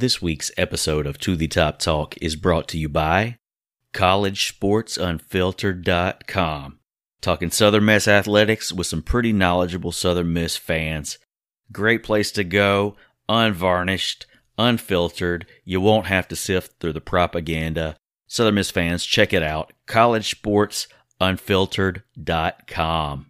This week's episode of To the Top Talk is brought to you by CollegeSportsUnfiltered.com. Talking Southern Miss athletics with some pretty knowledgeable Southern Miss fans. Great place to go, unvarnished, unfiltered. You won't have to sift through the propaganda. Southern Miss fans, check it out. CollegeSportsUnfiltered.com.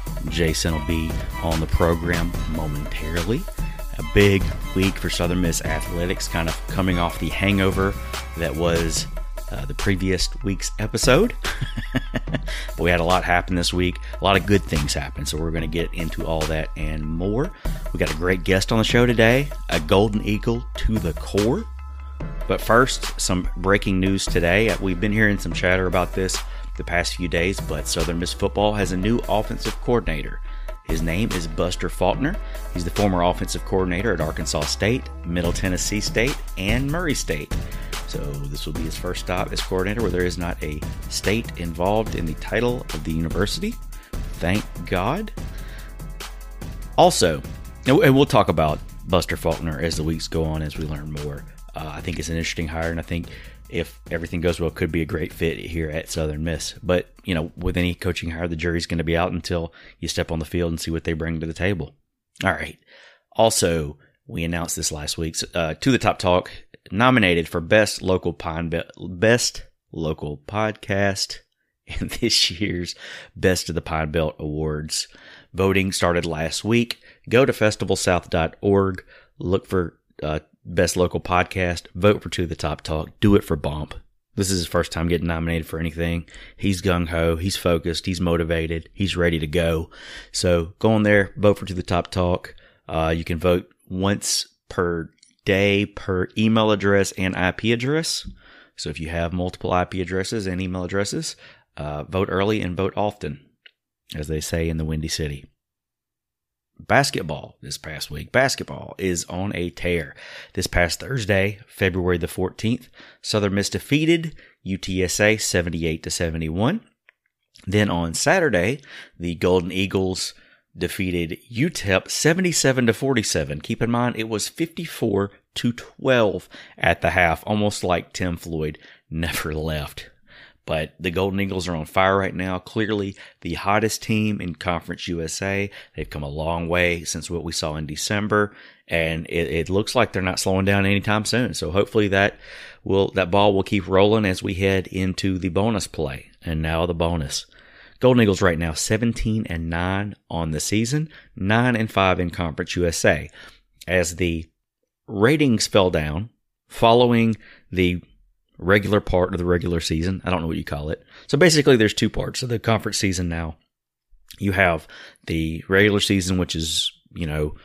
Jason will be on the program momentarily. A big week for Southern Miss athletics, kind of coming off the hangover that was uh, the previous week's episode. but we had a lot happen this week. A lot of good things happen. So we're going to get into all that and more. We got a great guest on the show today, a Golden Eagle to the core. But first, some breaking news today. We've been hearing some chatter about this the past few days, but Southern Miss football has a new offensive coordinator. His name is Buster Faulkner. He's the former offensive coordinator at Arkansas State, Middle Tennessee State, and Murray State. So this will be his first stop as coordinator where there is not a state involved in the title of the university. Thank God. Also, and we'll talk about Buster Faulkner as the weeks go on as we learn more. Uh, I think it's an interesting hire, and I think if everything goes well, could be a great fit here at Southern Miss. But you know, with any coaching hire, the jury's going to be out until you step on the field and see what they bring to the table. All right. Also, we announced this last week. Uh, to the top talk, nominated for best local pine Belt, best local podcast in this year's Best of the Pine Belt Awards. Voting started last week. Go to festivalsouth.org, look for uh, best local podcast, vote for Two of the Top Talk, do it for Bump. This is his first time getting nominated for anything. He's gung ho, he's focused, he's motivated, he's ready to go. So go on there, vote for To the Top Talk. Uh, you can vote once per day per email address and IP address. So if you have multiple IP addresses and email addresses, uh, vote early and vote often, as they say in the Windy City. Basketball this past week. Basketball is on a tear. This past Thursday, February the 14th, Southern Miss defeated UTSA 78 to 71. Then on Saturday, the Golden Eagles defeated UTEP 77 to 47. Keep in mind it was 54 to 12 at the half, almost like Tim Floyd never left. But the Golden Eagles are on fire right now. Clearly the hottest team in Conference USA. They've come a long way since what we saw in December, and it, it looks like they're not slowing down anytime soon. So hopefully that will that ball will keep rolling as we head into the bonus play. And now the bonus. Golden Eagles right now 17 and 9 on the season, 9 and 5 in Conference USA. As the ratings fell down following the regular part of the regular season. I don't know what you call it. So basically there's two parts of the conference season now. You have the regular season which is, you know,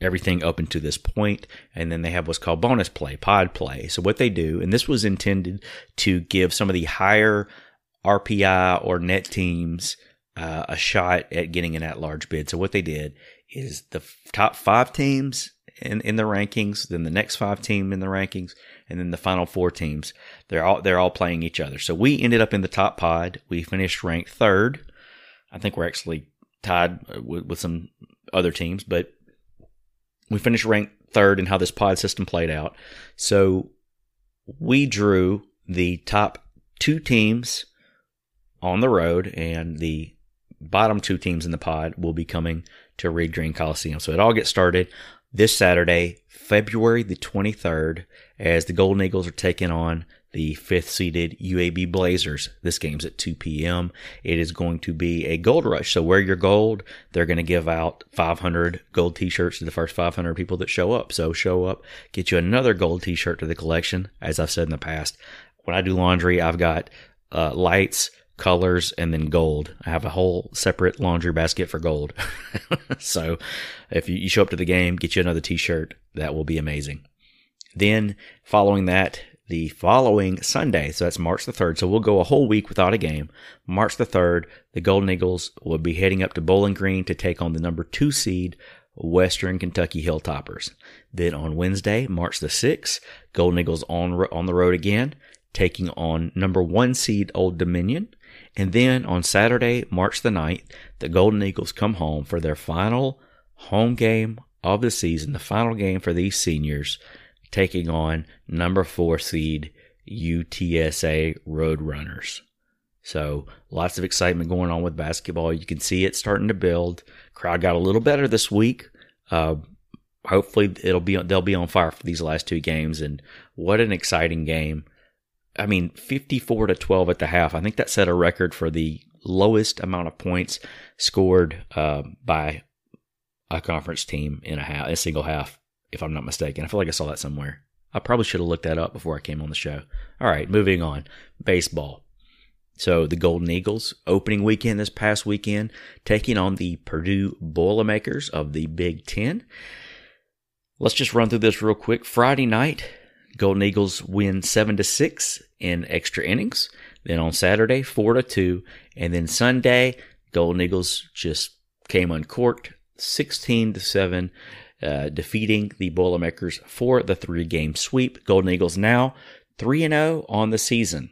everything up until this point and then they have what's called bonus play, pod play. So what they do and this was intended to give some of the higher RPI or net teams uh, a shot at getting an at large bid. So what they did is the top five teams in, in the rankings, then the next five team in the rankings, and then the final four teams. They're all they're all playing each other. So we ended up in the top pod. We finished ranked third. I think we're actually tied uh, with, with some other teams, but we finished ranked third in how this pod system played out. So we drew the top two teams on the road, and the bottom two teams in the pod will be coming to Reed Green Coliseum. So it all gets started this Saturday, February the 23rd, as the Golden Eagles are taking on the fifth seeded UAB Blazers. This game's at 2 p.m. It is going to be a gold rush. So wear your gold. They're going to give out 500 gold t-shirts to the first 500 people that show up. So show up, get you another gold t-shirt to the collection. As I've said in the past, when I do laundry, I've got uh, lights, colors, and then gold. I have a whole separate laundry basket for gold. so if you, show up to the game, get you another t-shirt, that will be amazing. Then following that, the following Sunday, so that's March the 3rd, so we'll go a whole week without a game. March the 3rd, the Golden Eagles will be heading up to Bowling Green to take on the number two seed Western Kentucky Hilltoppers. Then on Wednesday, March the 6th, Golden Eagles on, on the road again, taking on number one seed Old Dominion. And then on Saturday, March the 9th, the Golden Eagles come home for their final home game of the season, the final game for these seniors, taking on number four seed UTSA Roadrunners. So lots of excitement going on with basketball. You can see it starting to build. Crowd got a little better this week. Uh, hopefully it'll be they'll be on fire for these last two games. And what an exciting game! I mean, fifty-four to twelve at the half. I think that set a record for the lowest amount of points scored uh, by a conference team in a half, a single half, if I'm not mistaken. I feel like I saw that somewhere. I probably should have looked that up before I came on the show. All right, moving on. Baseball. So the Golden Eagles opening weekend this past weekend, taking on the Purdue Boilermakers of the Big Ten. Let's just run through this real quick. Friday night, Golden Eagles win seven to six in extra innings. Then on Saturday, four to two, and then Sunday, Golden Eagles just came uncorked, sixteen to seven, uh, defeating the Boilermakers for the three-game sweep. Golden Eagles now three and zero on the season.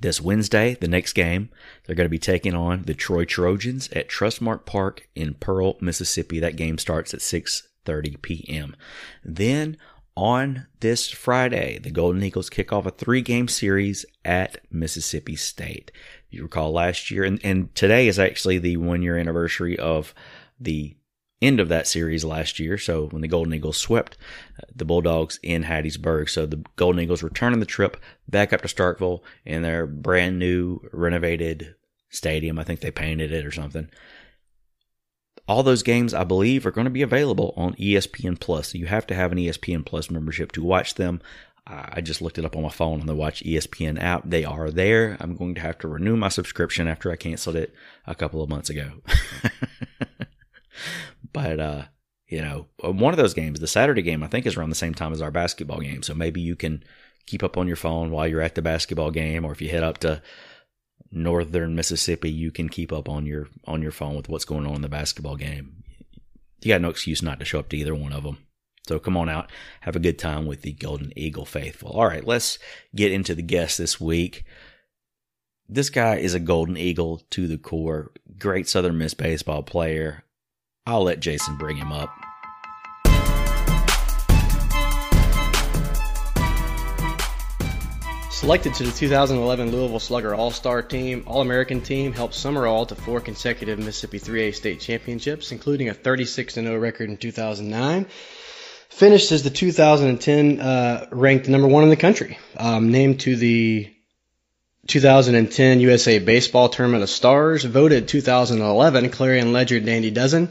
This Wednesday, the next game, they're going to be taking on the Troy Trojans at Trustmark Park in Pearl, Mississippi. That game starts at 6:30 p.m. Then on this Friday, the Golden Eagles kick off a three-game series at Mississippi State. You recall last year, and, and today is actually the one-year anniversary of the end of that series last year. So when the Golden Eagles swept uh, the Bulldogs in Hattiesburg. So the Golden Eagles returning the trip back up to Starkville in their brand new renovated stadium. I think they painted it or something. All those games, I believe, are going to be available on ESPN Plus. So you have to have an ESPN Plus membership to watch them. I just looked it up on my phone on the Watch ESPN app. They are there. I'm going to have to renew my subscription after I canceled it a couple of months ago. But uh, you know, uh, one of those games, the Saturday game, I think is around the same time as our basketball game. So maybe you can keep up on your phone while you're at the basketball game, or if you head up to northern Mississippi, you can keep up on your on your phone with what's going on in the basketball game. You got no excuse not to show up to either one of them. So come on out, have a good time with the Golden Eagle faithful. All right, let's get into the guest this week. This guy is a Golden Eagle to the core. Great Southern Miss baseball player. I'll let Jason bring him up. Selected to the 2011 Louisville Slugger All Star Team, All American Team helped Sumrall to four consecutive Mississippi 3A state championships, including a 36 0 record in 2009. Finished as the 2010 uh, ranked number one in the country. Um, named to the 2010 USA Baseball Tournament of Stars, voted 2011 Clarion Ledger Dandy Dozen,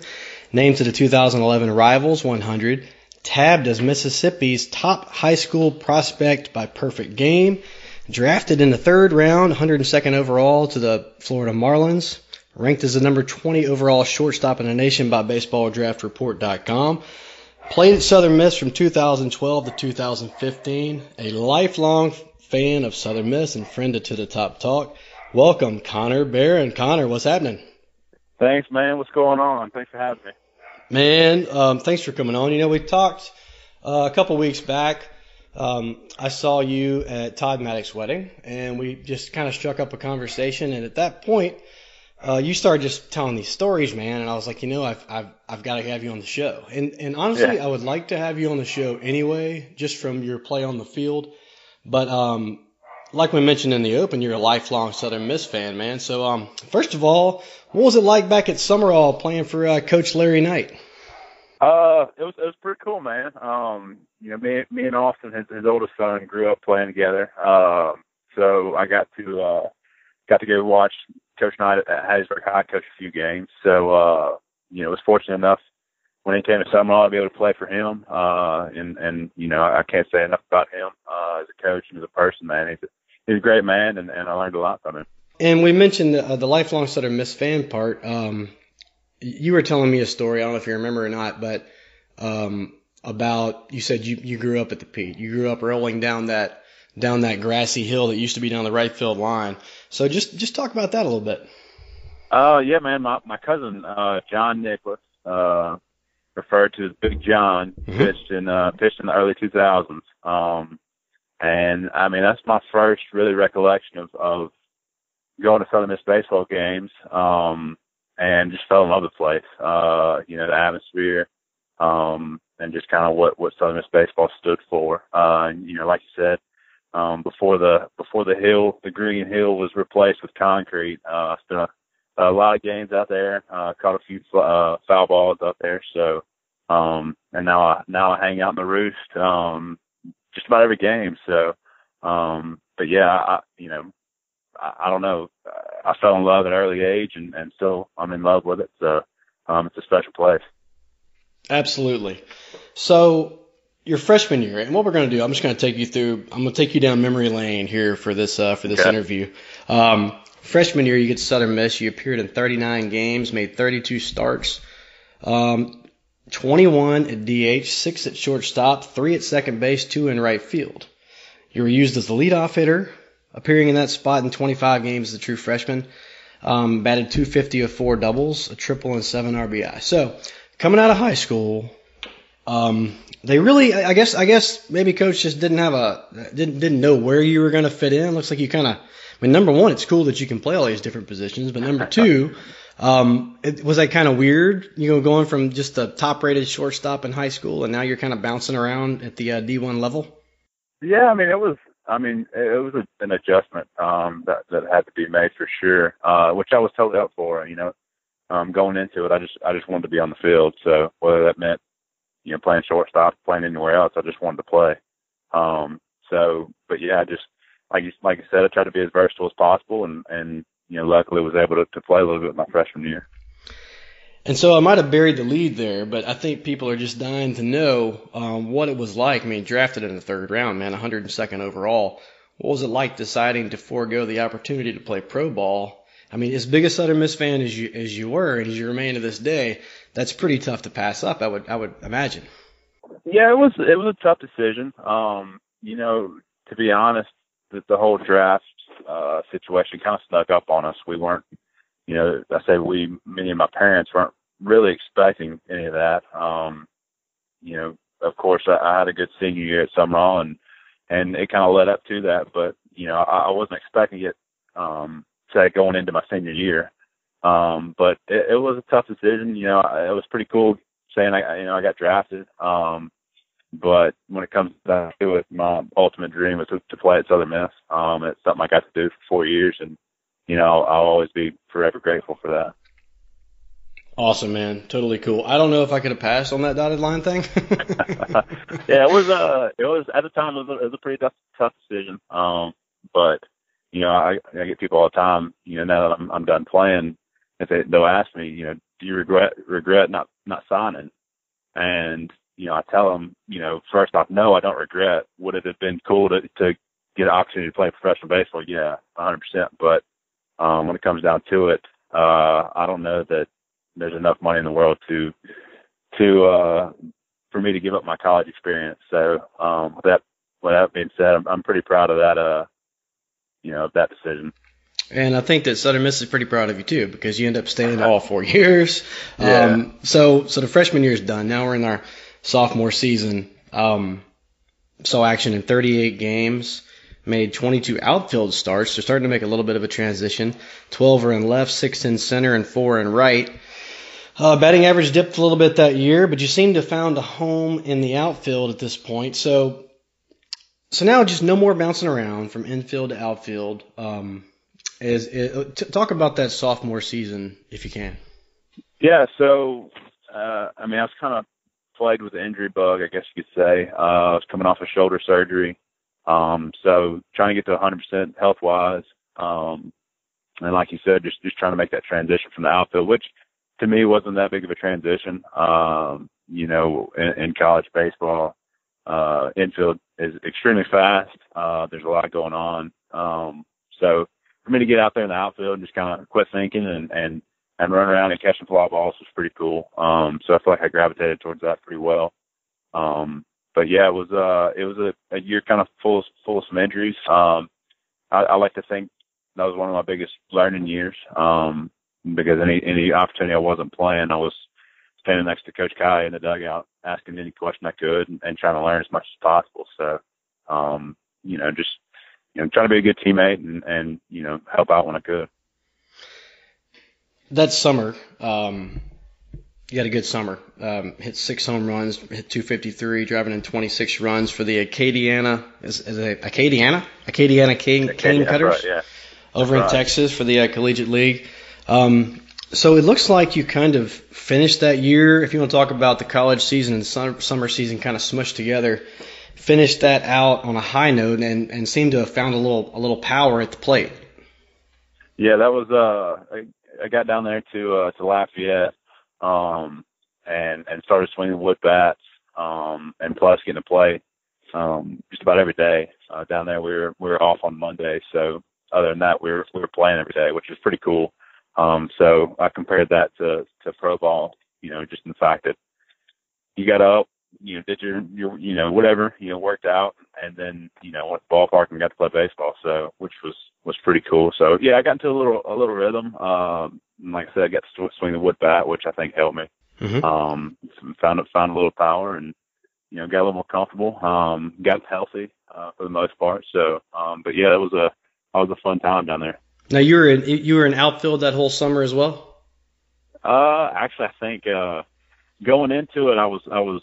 named to the 2011 Rivals 100, tabbed as Mississippi's top high school prospect by perfect game, drafted in the third round, 102nd overall to the Florida Marlins, ranked as the number 20 overall shortstop in the nation by BaseballDraftReport.com. Played at Southern Miss from 2012 to 2015. A lifelong fan of Southern Miss and friend of To the Top Talk. Welcome, Connor Barron. Connor, what's happening? Thanks, man. What's going on? Thanks for having me. Man, um, thanks for coming on. You know, we talked uh, a couple weeks back. Um, I saw you at Todd Maddox's wedding, and we just kind of struck up a conversation. And at that point, uh, you started just telling these stories, man. And I was like, you know, I've I've I've got to have you on the show. And and honestly, Yeah. I would like to have you on the show anyway, just from your play on the field. But um, like we mentioned in the open, you're a lifelong Southern Miss fan, man. So um, first of all, what was it like back at Sumrall playing for uh, Coach Larry Knight? Uh, it was it was pretty cool, man. Um, you know, me me and Austin, his his oldest son, grew up playing together. Um, so I got to uh got to go watch Coach Knight at, at Hattiesburg High coach a few games. So uh, you know, was fortunate enough when he came to Sumrall to be able to play for him. Uh, and and you know, I can't say enough about him uh, as a coach and as a person, man. He's a, he's a great man, and, and I learned a lot from him. And we mentioned the, uh, the lifelong Southern Miss fan part. Um, you were telling me a story. I don't know if you remember or not, but um, about you said you you grew up at the Pete. You grew up rolling down that down that grassy hill that used to be down the right field line. So just just talk about that a little bit. Uh, yeah, man. My my cousin uh, John Nicholas, uh, referred to as Big John, Mhm. pitched in uh, pitched in the early 2000s. Um, and I mean that's my first really recollection of of going to Southern Miss baseball games. Um, and just fell in love with the place. Uh, you know, the atmosphere, um, and just kind of what what Southern Miss baseball stood for. Uh, you know, like you said, um, before the before the hill, the green hill was replaced with concrete. Uh, spent a, a lot of games out there. Uh, caught a few uh, foul balls out there. So, um, and now I now I hang out in the roost. Um, just about every game. So, um, but yeah, I, you know, I, I don't know. I fell in love at an early age, and and still I'm in love with it. So, um, it's a special place. Absolutely. So your freshman year, and what we're going to do, I'm just going to take you through. I'm going to take you down memory lane here for this uh, for this Okay. interview. Um, freshman year, you get Southern Miss. You appeared in 39 games, made 32 starts, um, 21 at DH, six at shortstop, three at second base, two in right field. You were used as the leadoff hitter, appearing in that spot in 25 games as a true freshman. Um, batted 250 of four doubles, a triple, and seven RBI. So coming out of high school, um, they really, I guess, I guess maybe coach just didn't have a didn't didn't know where you were going to fit in. Looks like you kind of. I mean, number one, it's cool that you can play all these different positions, but number two, um, it, was that kind of weird? You know, going from just a top-rated shortstop in high school, and now you're kind of bouncing around at the uh, D1 level. Yeah, I mean it was. I mean it was a, an adjustment um, that that had to be made for sure, uh, which I was totally up for. You know, um, going into it, I just I just wanted to be on the field. So whether that meant you know playing shortstop, playing anywhere else, I just wanted to play. Um, so, but yeah, I just like you like I said, I tried to be as versatile as possible, and and you know luckily was able to, to play a little bit my freshman year. And so I might have buried the lead there, but I think people are just dying to know um, what it was like. I mean, drafted in the third round, man, 102nd overall. What was it like deciding to forego the opportunity to play pro ball? I mean, as big a Southern Miss fan as you as you were and as you remain to this day, that's pretty tough to pass up. I would I would imagine. Yeah, it was it was a tough decision. Um, you know, to be honest, the, the whole draft uh, situation kind of snuck up on us. We weren't, you know, I say we, me and my parents weren't really expecting any of that. Um, you know, of course, I, I had a good senior year at Sumrall, and and it kind of led up to that. But you know, I, I wasn't expecting it. Um, say going into my senior year. Um, but it, it was a tough decision. You know, I, it was pretty cool saying I, you know, I got drafted. Um, but when it comes to it, my ultimate dream was to, to play at Southern Miss. Um, it's something I got to do for four years, and you know, I'll, I'll always be forever grateful for that. Awesome, man. Totally cool. I don't know if I could have passed on that dotted line thing. yeah, it was uh it was at the time it was a, it was a pretty tough, tough decision. Um, but you know, I, I get people all the time. You know, now that I'm I'm done playing, if they they'll ask me, you know, do you regret regret not not signing? And you know, I tell them, you know, first off, no, I don't regret. Would it have been cool to to get an opportunity to play professional baseball? Yeah, 100%. But um, when it comes down to it, uh, I don't know that there's enough money in the world to to uh, for me to give up my college experience. So um, with that with that being said, I'm, I'm pretty proud of that. Uh, you know, of that decision. And I think that Southern Miss is pretty proud of you too, because you end up staying all four years. Yeah. Um, so, so the freshman year is done. Now we're in our sophomore season. Um, saw action in 38 games, made 22 outfield starts. They're starting to make a little bit of a transition. 12 are in left, six in center, and four in right. Uh, batting average dipped a little bit that year, but you seem to have found a home in the outfield at this point. So, so now just no more bouncing around from infield to outfield. Um, is, is t- talk about that sophomore season if you can. Yeah, so uh I mean I was kind of plagued with the injury bug, I guess you could say. Uh I was coming off of shoulder surgery. Um so trying to get to 100% health wise um and like you said just just trying to make that transition from the outfield which to me wasn't that big of a transition. Um you know in, in college baseball uh infield is extremely fast. Uh there's a lot going on. Um so for me to get out there in the outfield and just kind of quit thinking and and and run around and catching fly balls was pretty cool. Um, so I feel like I gravitated towards that pretty well. Um, but yeah, it was uh it was a, a year kind of full of, full of some injuries. Um, I, I like to think that was one of my biggest learning years. Um, because any any opportunity I wasn't playing, I was standing next to Coach Kai in the dugout, asking any question I could and, and trying to learn as much as possible. So, um, you know, just you know, trying to be a good teammate and and you know help out when I could. That summer, um, you had a good summer. Um, hit six home runs, hit 253, driving in 26 runs for the Acadiana, is, is it Acadiana? Acadiana Cane, Cane Cutters right, yeah. over in right. Texas for the uh, Collegiate League. Um, so it looks like you kind of finished that year. If you want to talk about the college season and summer, summer season kind of smushed together, finished that out on a high note and, and seemed to have found a little a little power at the plate. Yeah, that was uh I, I got down there to uh to Lafayette um and and started swinging wood bats um and plus getting to play um just about every day. Uh down there we were we were off on Monday, so other than that we were we were playing every day, which was pretty cool. Um so I compared that to to pro ball, you know, just in the fact that you got up, you know, did your your you know, whatever, you know, worked out and then, you know, went ballpark and got to play baseball. So which was was pretty cool. So yeah, I got into a little a little rhythm. Um and like I said, I got to swing the wood bat, which I think helped me. Mm-hmm. Um found found a little power and you know, got a little more comfortable. Um got healthy uh for the most part. So um but yeah, it was a that was a fun time down there. Now you were in, you were in outfield that whole summer as well. Uh, actually, I think uh, going into it, I was I was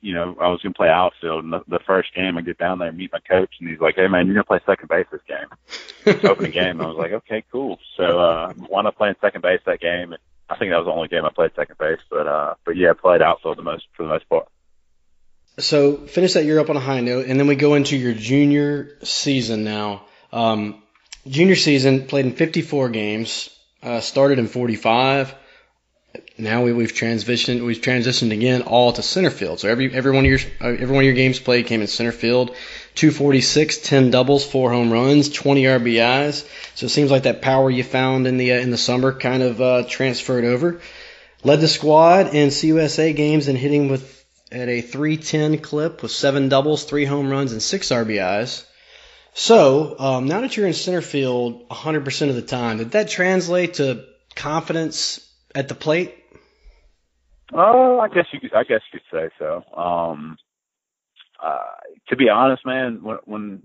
you know I was gonna play outfield, and the, the first game I get down there and meet my coach, and he's like, "Hey man, you're gonna play second base this game." Opening game, I was like, "Okay, cool." So uh, wound up playing second base that game, and I think that was the only game I played second base, but uh, but yeah, I played outfield the most for the most part. So finish that year up on a high note, and then we go into your junior season now. Um, junior season played in 54 games, uh, started in 45. Now we, we've transitioned. We've transitioned again all to center field. So every every one of your every one of your games played came in center field. 246, 10 doubles, four home runs, 20 RBIs. So it seems like that power you found in the uh, in the summer kind of uh, transferred over. Led the squad in CUSA games and hitting with at a 310 clip with seven doubles, three home runs, and six RBIs. So um, now that you're in center field 100% of the time, did that translate to confidence at the plate? Oh, I guess you could, I guess you could say so. Um, uh, to be honest, man, when, when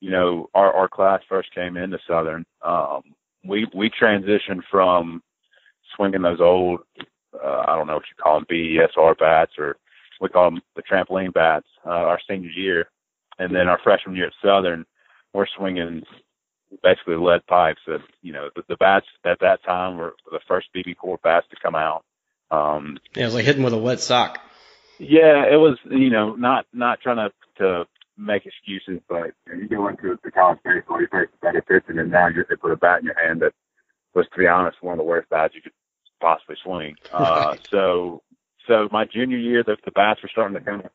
you know our our class first came into Southern, um, we we transitioned from swinging those old, uh, I don't know what you call them, BESR bats, or we call them the trampoline bats, uh, our senior year, and then our freshman year at Southern, we're swinging basically lead pipes. That you know the, the bats at that time were the first BBCOR bats to come out. Um, Yeah, it was like hitting with a wet sock. yeah, it was you know not not trying to to make excuses, but you, know, you go into the college baseball, you face better pitching, and now you they put a bat in your hand that was, to be honest, one of the worst bats you could possibly swing. Uh, Right. so so my junior year, the, the bats were starting to kind of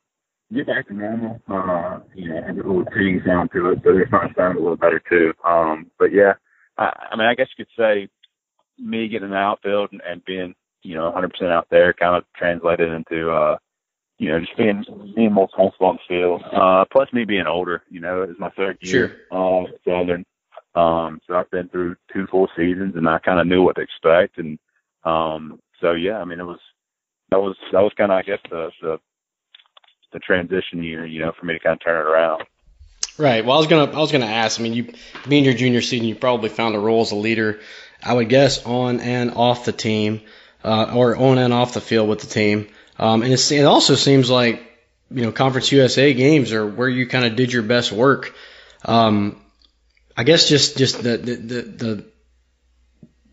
get back to normal. Uh, you know, had a little ting sound to it, so they're starting to sound a little better too. Um, but yeah, I, I mean, I guess you could say me getting in the outfield and, and being you know 100% out there kind of translated into uh you know just being being more comfortable on the field uh plus me being older you know it was my third year uh southern um so i've been through two full seasons and i kind of knew what to expect and um so yeah i mean it was that was that was kind of i guess the the the transition year you know for me to kind of turn it around Right. Well, I was gonna I was gonna ask. I mean, you being your junior season, you probably found a role as a leader. I would guess on and off the team, uh, or on and off the field with the team. Um, and it also seems like you know Conference USA games are where you kind of did your best work. Um, I guess just just the the, the, the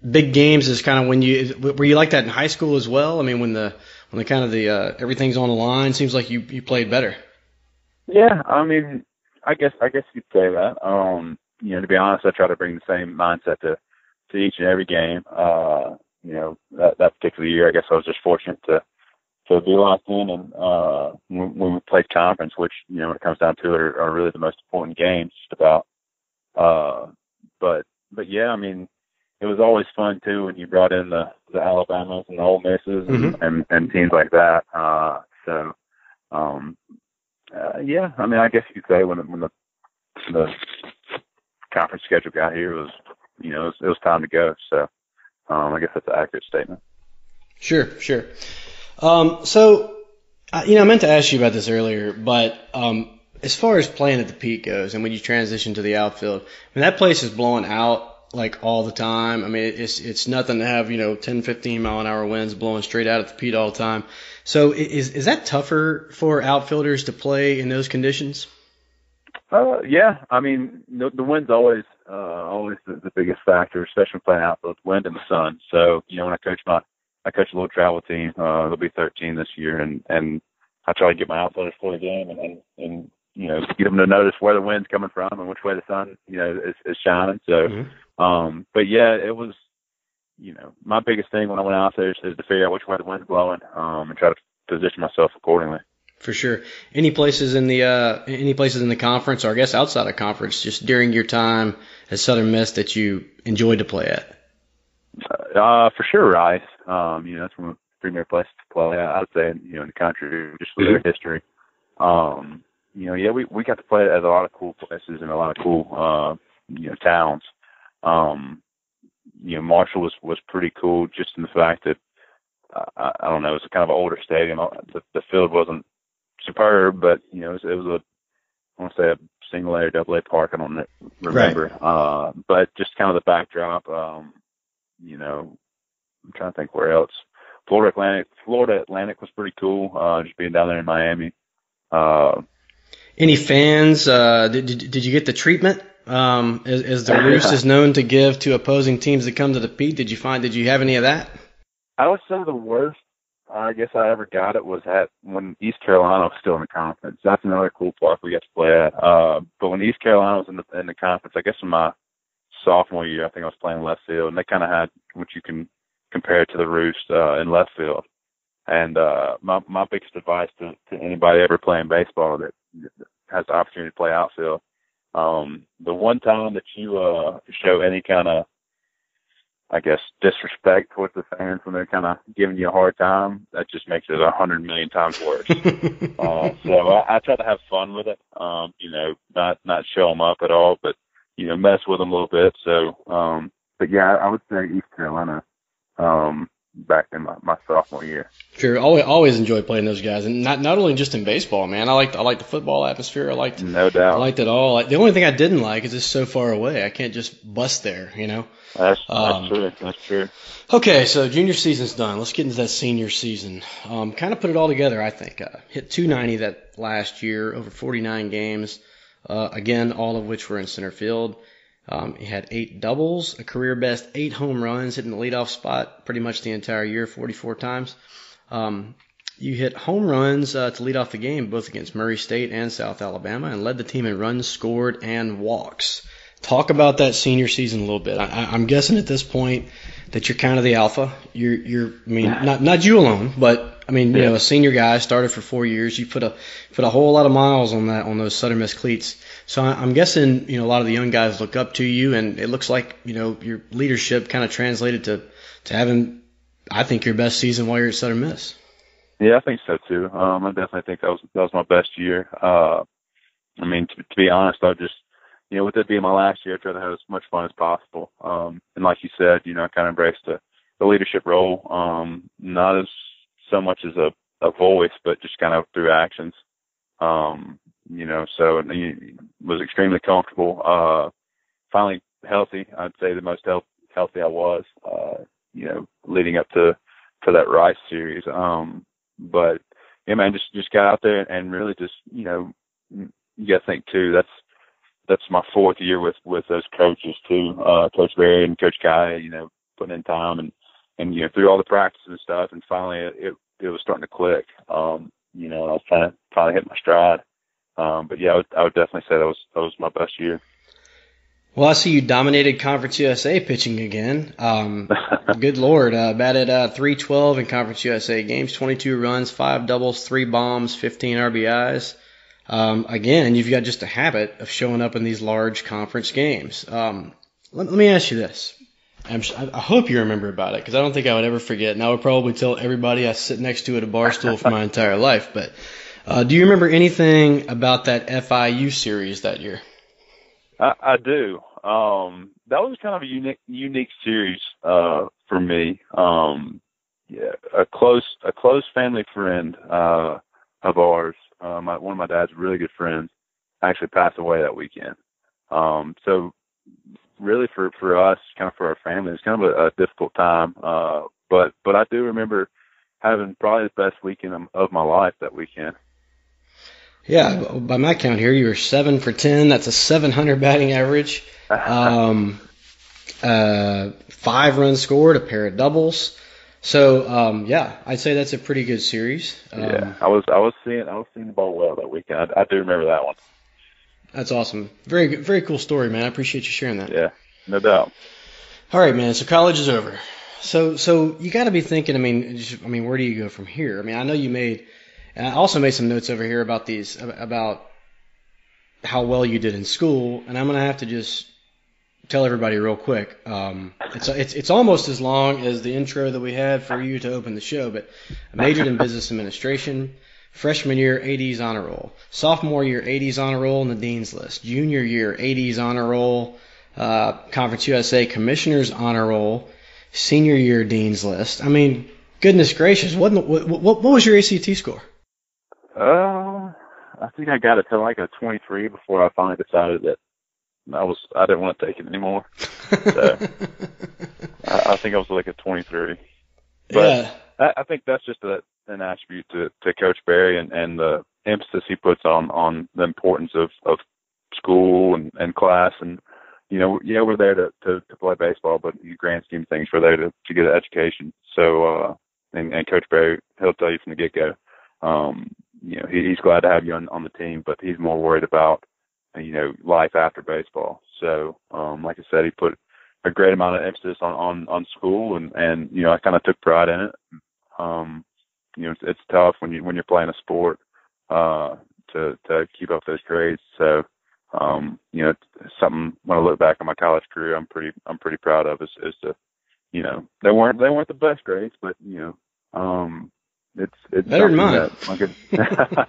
big games is kind of when you were you like that in high school as well. I mean, when the when the kind of the uh, everything's on the line, seems like you you played better. Yeah, I mean, I guess I guess you'd say that. Um, you know, to be honest, I try to bring the same mindset to to each and every game. Uh, you know, that that particular year, I guess I was just fortunate to to be locked in, and uh, when, when we played conference, which you know, when it comes down to it, are, are really the most important games, just about. Uh, but but yeah, I mean, it was always fun too when you brought in the the Alabamas and the Ole Misses and, Mhm. and and teams like that. Uh, so, um, uh, yeah, I mean, I guess you could say when when the the conference schedule got here, it was you know it was, it was time to go. So, um, I guess that's an accurate statement. Sure, sure. Um, so, you know, I meant to ask you about this earlier, but um, as far as playing at the Pete goes, and when you transition to the outfield, I mean, that place is blowing out like all the time. I mean, it's it's nothing to have you know 10, 15 mile an hour winds blowing straight out at the Pete all the time. So, is is that tougher for outfielders to play in those conditions? Uh, yeah, I mean the, the wind's always uh, always the, the biggest factor, especially playing outfield, wind and the sun. So you know when I coach my I coach a little travel team. Uh, there'll be 13 this year, and and I try to get my outfielders for the game and, and and you know get them to notice where the wind's coming from and which way the sun you know is, is shining. So, Mhm. um, but yeah, it was you know my biggest thing when I went out there is, is to figure out which way the wind's blowing, um, and try to position myself accordingly. For sure. Any places in the uh, any places in the conference, or I guess outside of conference, just during your time at Southern Miss that you enjoyed to play at? Uh, for sure, Rice. Um, you know, that's one of the premier places to play. I would say, you know, in the country, just with their history. Um, you know, yeah, we we got to play at a lot of cool places and a lot of cool, uh, you know, towns. Um, you know, Marshall was was pretty cool, just in the fact that uh, I, I don't know, it was kind of an older stadium. Uh, The, the field wasn't superb, but you know, it was, it was a I want to say a single A or double A park. I don't remember, uh, but just kind of the backdrop. Um, you know, I'm trying to think where else. Florida Atlantic, Florida Atlantic was pretty cool. Uh, just being down there in Miami. Uh, Any fans? Uh, did, did did you get the treatment? Um, as, as the Roost is known to give to opposing teams that come to the Pete, did you find? Did you have any of that? I would say the worst. I guess I ever got it was at when East Carolina was still in the conference. That's another cool park we got to play at. Uh, but when East Carolina was in the in the conference, I guess in my sophomore year, I think I was playing left field, and they kind of had what you can compare to the Roost uh, in left field. And uh, my my biggest advice to, to anybody ever playing baseball that has the opportunity to play outfield, um, the one time that you uh, show any kind of I guess disrespect towards the fans when they're kind of giving you a hard time, that just makes it a hundred million times worse. uh, so I, I try to have fun with it. Um, you know, not not show them up at all, but you know, mess with them a little bit. So, um, but yeah, I would say East Carolina, um, back in my, my sophomore year. Sure, always always enjoy playing those guys, and not not only just in baseball, man. I liked I liked the football atmosphere. I liked No doubt. I liked it all. The only thing I didn't like is it's so far away. I can't just bust there, you know. that's that's um, true. That's true. Okay, so junior season's done. Let's get into that senior season. Um, kind of put it all together, I think. Uh, hit 290 that last year, over 49 games. Uh, again, all of which were in center field. Um, he had eight doubles, a career best eight home runs, hitting the leadoff spot pretty much the entire year, 44 times. Um, you hit home runs uh, to lead off the game, both against Murray State and South Alabama, and led the team in runs scored and walks. Talk about that senior season a little bit. I, I'm guessing at this point that you're kind of the alpha. You're, you're, I mean, not not you alone, but I mean, you know, a senior guy started for four years. You put a put a whole lot of miles on that on those Southern Miss cleats. So I'm guessing, you know, a lot of the young guys look up to you, and it looks like, you know, your leadership kind of translated to to having, I think, your best season while you're at Southern Miss. Yeah, I think so too. Um, I definitely think that was that was my best year. Uh, I mean, to, to be honest, I just, you know, with it being my last year, I tried to have as much fun as possible. Um, and like you said, you know, I kind of embraced the, the leadership role, um, not as so much as a, a voice, but just kind of through actions. Um, you know, so he was extremely comfortable. Uh, finally healthy. I'd say the most health, healthy I was. Uh, you know, leading up to to that Rice series. Um, but yeah, man, just just got out there and really just you know, you got to think too. That's that's my fourth year with with those coaches too, uh, Coach Berry and Coach Guy, You know, putting in time and and you know through all the practices and stuff, and finally it it, it was starting to click. Um, you know, I was trying to finally hit my stride. Um, but yeah, I would, I would definitely say that was that was my best year. Well, I see you dominated Conference USA pitching again. Um, good lord, uh, batted uh, 312 in Conference USA games, 22 runs, five doubles, three bombs, 15 RBIs. Um, again, you've got just a habit of showing up in these large conference games. Um, Let, let me ask you this. I'm, I hope you remember about it because I don't think I would ever forget. And I would probably tell everybody I sit next to at a bar stool for my entire life. But uh, do you remember anything about that FIU series that year? I, I do. Um, that was kind of a unique unique series uh, for me. Um, yeah, a close a close family friend uh, of ours, uh, my, one of my dad's really good friends, actually passed away that weekend. Um, so really for for us, kind of for our family, it's kind of a, a difficult time. Uh, but but I do remember having probably the best weekend of, of my life that weekend. Yeah, by my count here, you were seven for ten. That's a 700 batting average. Um, uh, five runs scored, a pair of doubles. So um, yeah, I'd say that's a pretty good series. Um, yeah, I was I was seeing I was seeing the ball well that weekend. I, I do remember that one. That's awesome. Very good, very cool story, man. I appreciate you sharing that. Yeah, no doubt. All right, man. So college is over. So so you got to be thinking. I mean, just, I mean, where do you go from here? I mean, I know you made. And I also made some notes over here about these about how well you did in school, and I'm gonna have to just tell everybody real quick. Um, it's it's it's almost as long as the intro that we had for you to open the show, but I majored in business administration. Freshman year, AD's honor roll. Sophomore year, AD's honor roll in the dean's list. Junior year, AD's honor roll. Uh, Conference USA commissioners honor roll. Senior year, dean's list. I mean, goodness gracious, what what what, what was your ACT score? Uh, I think I got it to like a 23 before I finally decided that I was I didn't want to take it anymore. So I, I think I was like a 23. But yeah. I, I think that's just a, an attribute to, to Coach Berry and, and the emphasis he puts on on the importance of of school and, and class and you know yeah we're there to, to to play baseball but in the grand scheme of things we're there to to get an education so uh and, and Coach Berry he'll tell you from the get go um you know he, he's glad to have you on on the team but he's more worried about you know life after baseball. So um like I said he put a great amount of emphasis on on on school and and you know I kind of took pride in it. Um you know it's, it's tough when you when you're playing a sport uh to to keep up those grades. So um you know it's something when I look back on my college career I'm pretty I'm pretty proud of is is to you know they weren't they weren't the best grades but you know um it's it's Better than mine. like it,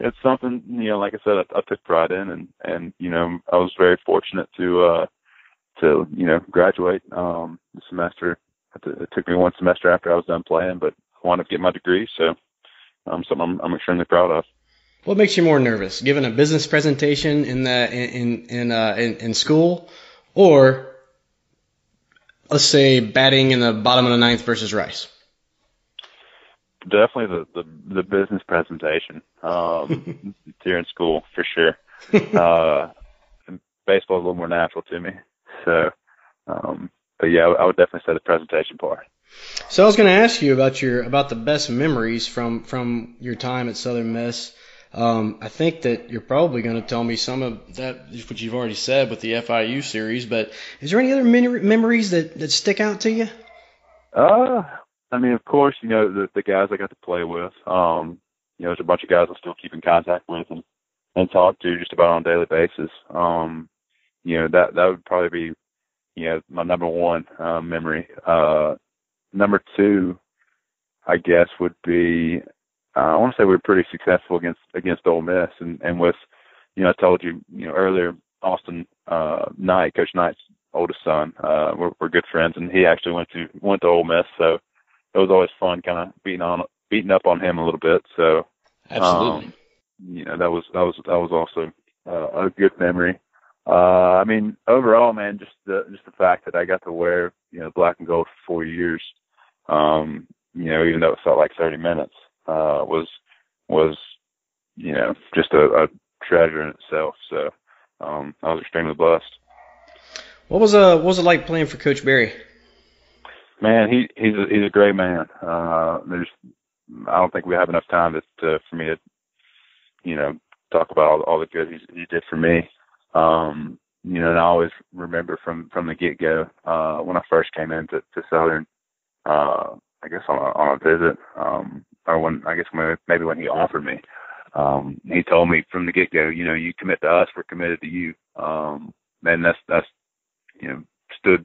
it's something you know like I said I, I took pride in and and you know I was very fortunate to uh to you know graduate um the semester it took me one semester after I was done playing but I wanted to get my degree so um something I'm, I'm extremely proud of What makes you more nervous, giving a business presentation in the in in uh, in, in school, or let's say batting in the bottom of the ninth versus Rice? Definitely the the, the business presentation um here in school for sure uh baseball is a little more natural to me so um but yeah I would definitely say the presentation part So I was going to ask you about your about the best memories from from your time at Southern Miss. Um, I think that you're probably going to tell me some of that, which you've already said with the FIU series. But is there any other men- memories that that stick out to you? Uh, I mean, of course, you know the the guys I got to play with. Um, you know, there's a bunch of guys I still keep in contact with and and talk to just about on a daily basis. Um, you know that that would probably be, you know, my number one uh, memory. Uh, number two, I guess, would be uh, I want to say we were pretty successful against against Ole Miss, and and with, you know, I told you, you know, earlier, Austin uh, Knight, Coach Knight's oldest son, uh, we're, we're good friends, and he actually went to went to Ole Miss, so it was always fun, kind of beating on beating up on him a little bit. So Absolutely. um, you know, that was that was that was also uh, a good memory. Uh, I mean, overall, man, just the just the fact that I got to wear you know black and gold for four years, um, you know, even though it felt like 30 minutes, uh, was was you know just a, a treasure in itself. So um, I was extremely blessed. what was uh what was it like playing for Coach Berry? Man, he he's a, he's a great man. Uh, there's I don't think we have enough time to, to for me to you know talk about all, all the good he's, he did for me. Um, you know, and I always remember from from the get go uh, when I first came into to Southern. Uh, I guess on a, on a visit, um, or when I guess maybe when he offered me, um, he told me from the get go, you know, you commit to us, we're committed to you. Um, and that's that's you know stood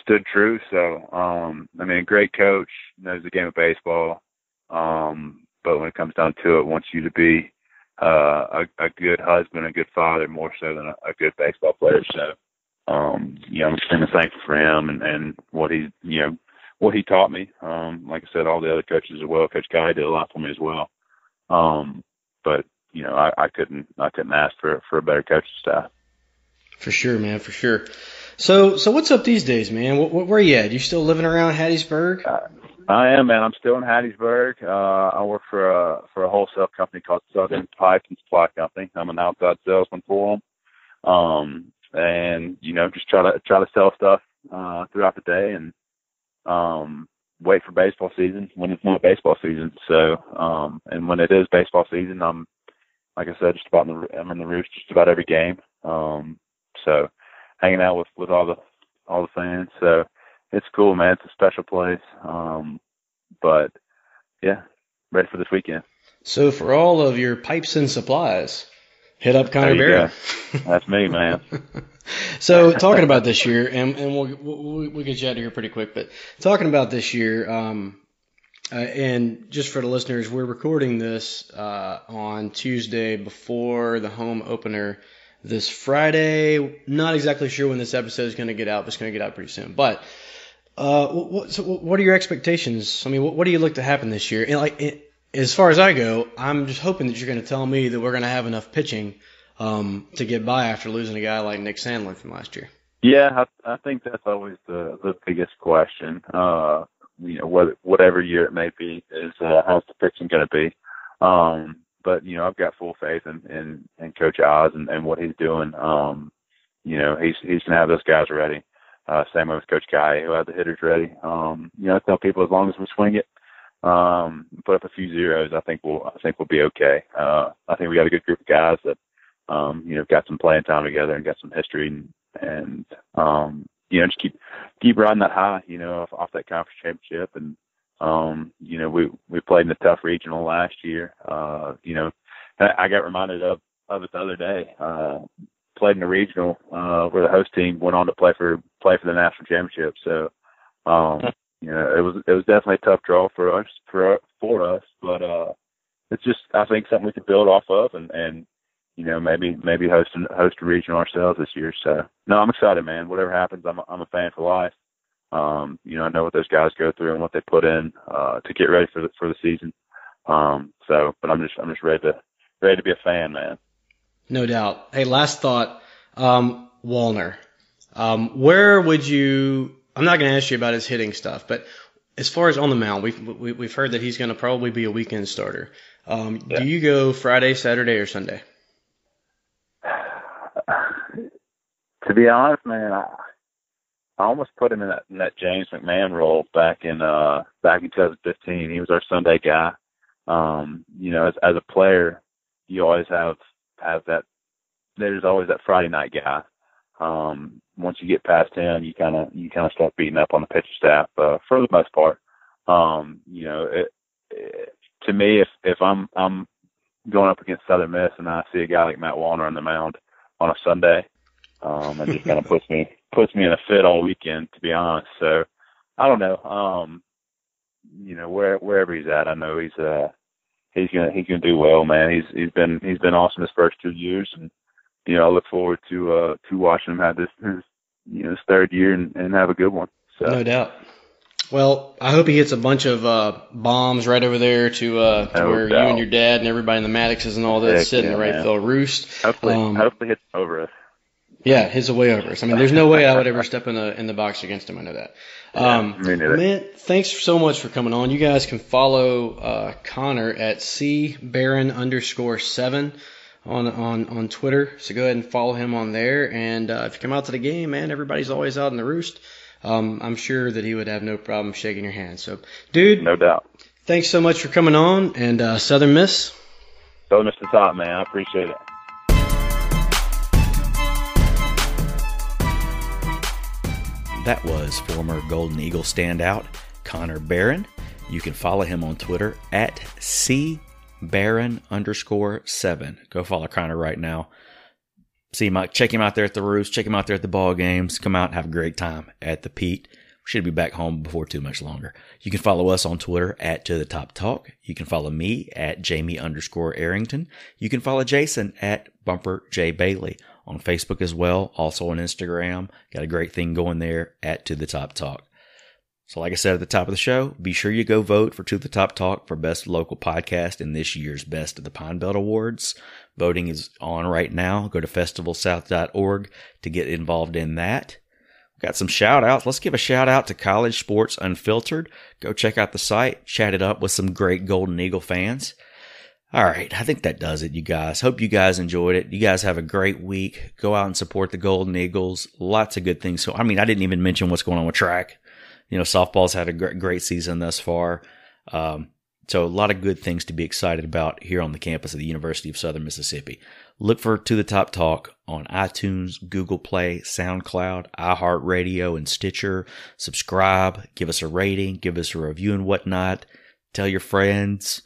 stood true. So, um, I mean, a great coach knows the game of baseball. Um, but when it comes down to it, wants you to be uh, a, a good husband, a good father, more so than a, a good baseball player. So, um, you know, I'm extremely thankful for him and, and what he, you know, what he taught me. Um, like I said, all the other coaches as well. Coach Guy did a lot for me as well. Um, but you know, I, I couldn't, I couldn't ask for for a better coaching staff. For sure, man. For sure. So, so what's up these days, man? What, what, where you at? You still living around Hattiesburg? Uh, I am, man. I'm still in Hattiesburg. Uh, I work for a for a wholesale company called Southern Pipe and Supply Company. I'm an outside salesman for them, um, and you know, just try to try to sell stuff uh, throughout the day and um, wait for baseball season when it's not baseball season. So, um, and when it is baseball season, I'm like I said, just about in the I'm in the roost just about every game. Um, so hanging out with with all the all the fans. So it's cool, man. It's a special place. Um, but yeah, ready for this weekend. So for all of your pipes and supplies, hit up Connor Barron. That's me, man. so talking about this year, and, and we'll, we'll, we'll get you out of here pretty quick, but talking about this year, um, uh, and just for the listeners, we're recording this uh, on Tuesday before the home opener this Friday. Not exactly sure when this episode is going to get out, but it's going to get out pretty soon. But uh, what, so what are your expectations? I mean, what, what do you look to happen this year? And like, it, as far as I go, I'm just hoping that you're going to tell me that we're going to have enough pitching um, to get by after losing a guy like Nick Sandlin from last year. Yeah, I, I think that's always the the biggest question. Uh, you know, what, whatever year it may be, is uh, how's the pitching going to be? Um, but you know, I've got full faith in in, in Coach Oz and, and what he's doing. Um, you know, he's he's gonna have those guys ready. Uh, same way with Coach Guy, who had the hitters ready. Um, you know, I tell people as long as we swing it, um, put up a few zeros, I think we'll I think we'll be okay. Uh, I think we got a good group of guys that um, you know got some playing time together and got some history and and um, you know just keep keep riding that high. You know, off, off that conference championship and um, you know, we we played in the tough regional last year. Uh, you know, I got reminded of of it the other day. Uh, played in the regional uh, where the host team went on to play for play for the national championship. So, um, you know, it was it was definitely a tough draw for us for for us, but uh, it's just I think something we could build off of and and you know maybe maybe host host a regional ourselves this year. So no, I'm excited, man. Whatever happens, I'm a, I'm a fan for life. Um, you know, I know what those guys go through and what they put in uh, to get ready for the for the season. Um, so, but I'm just I'm just ready to ready to be a fan, man. No doubt. Hey, last thought, um, Wallner. Um, where would you? I'm not going to ask you about his hitting stuff, but as far as on the mound, we've we, have we have heard that he's going to probably be a weekend starter. Um, yeah. Do you go Friday, Saturday, or Sunday? to be honest, man, I, I almost put him in that, in that James McMahon role back in uh back in 2015. He was our Sunday guy. Um, you know, as as a player, you always have have that. There's always that Friday night guy. Um, once you get past him, you kind of you kind of start beating up on the pitcher staff uh, for the most part. Um, you know, it, it, to me, if if I'm I'm going up against Southern Miss and I see a guy like Matt Wallner on the mound on a Sunday, um, and just kind of puts me puts me in a fit all weekend, to be honest. So I don't know. Um, you know, where wherever he's at, I know he's uh he's gonna he's gonna do well, man. He's he's been he's been awesome his first two years, and you know I look forward to uh to watching him have this his you know his third year and, and have a good one. So no doubt. Well, I hope he hits a bunch of uh, bombs right over there to, uh, to where doubt. you and your dad and everybody in the Maddoxes and all that Heck sit in the right man. field roost. Hopefully, um, hopefully hits over us. Yeah, his away overs. I mean, there's no way I would ever step in the in the box against him. I know that. Um, yeah, man, thanks so much for coming on. You guys can follow uh, Connor at c Barron underscore seven on on on Twitter. So go ahead and follow him on there. And uh, if you come out to the game, man, everybody's always out in the roost. Um, I'm sure that he would have no problem shaking your hand. So, dude, no doubt. Thanks so much for coming on. And uh, Southern Miss. Southern Miss the top, man. I appreciate it. That was former Golden Eagle standout Connor Barron. You can follow him on Twitter at C Barron underscore seven. Go follow Connor right now. See him check him out there at the roost, check him out there at the ball games. Come out have a great time at the Pete. We should be back home before too much longer. You can follow us on Twitter at To The Top Talk. You can follow me at Jamie underscore Arrington. You can follow Jason at Bumper J Bailey on Facebook as well. Also on Instagram. Got a great thing going there at To The Top Talk. So, like I said at the top of the show, be sure you go vote for To The Top Talk for Best Local Podcast in this year's Best of the Pine Belt Awards. Voting is on right now. Go to festivalsouth.org to get involved in that. Got some shout outs. Let's give a shout out to College Sports Unfiltered. Go check out the site, chat it up with some great Golden Eagle fans. All right, I think that does it, you guys. Hope you guys enjoyed it. You guys have a great week. Go out and support the Golden Eagles. Lots of good things. So, I mean, I didn't even mention what's going on with track. You know, softball's had a great season thus far. Um, so, a lot of good things to be excited about here on the campus of the University of Southern Mississippi. Look for To the Top Talk on iTunes, Google Play, SoundCloud, iHeartRadio, and Stitcher. Subscribe, give us a rating, give us a review and whatnot. Tell your friends,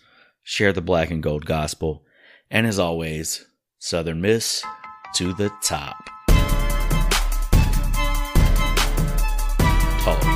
share the black and gold gospel. And as always, Southern Miss to the top. Talk.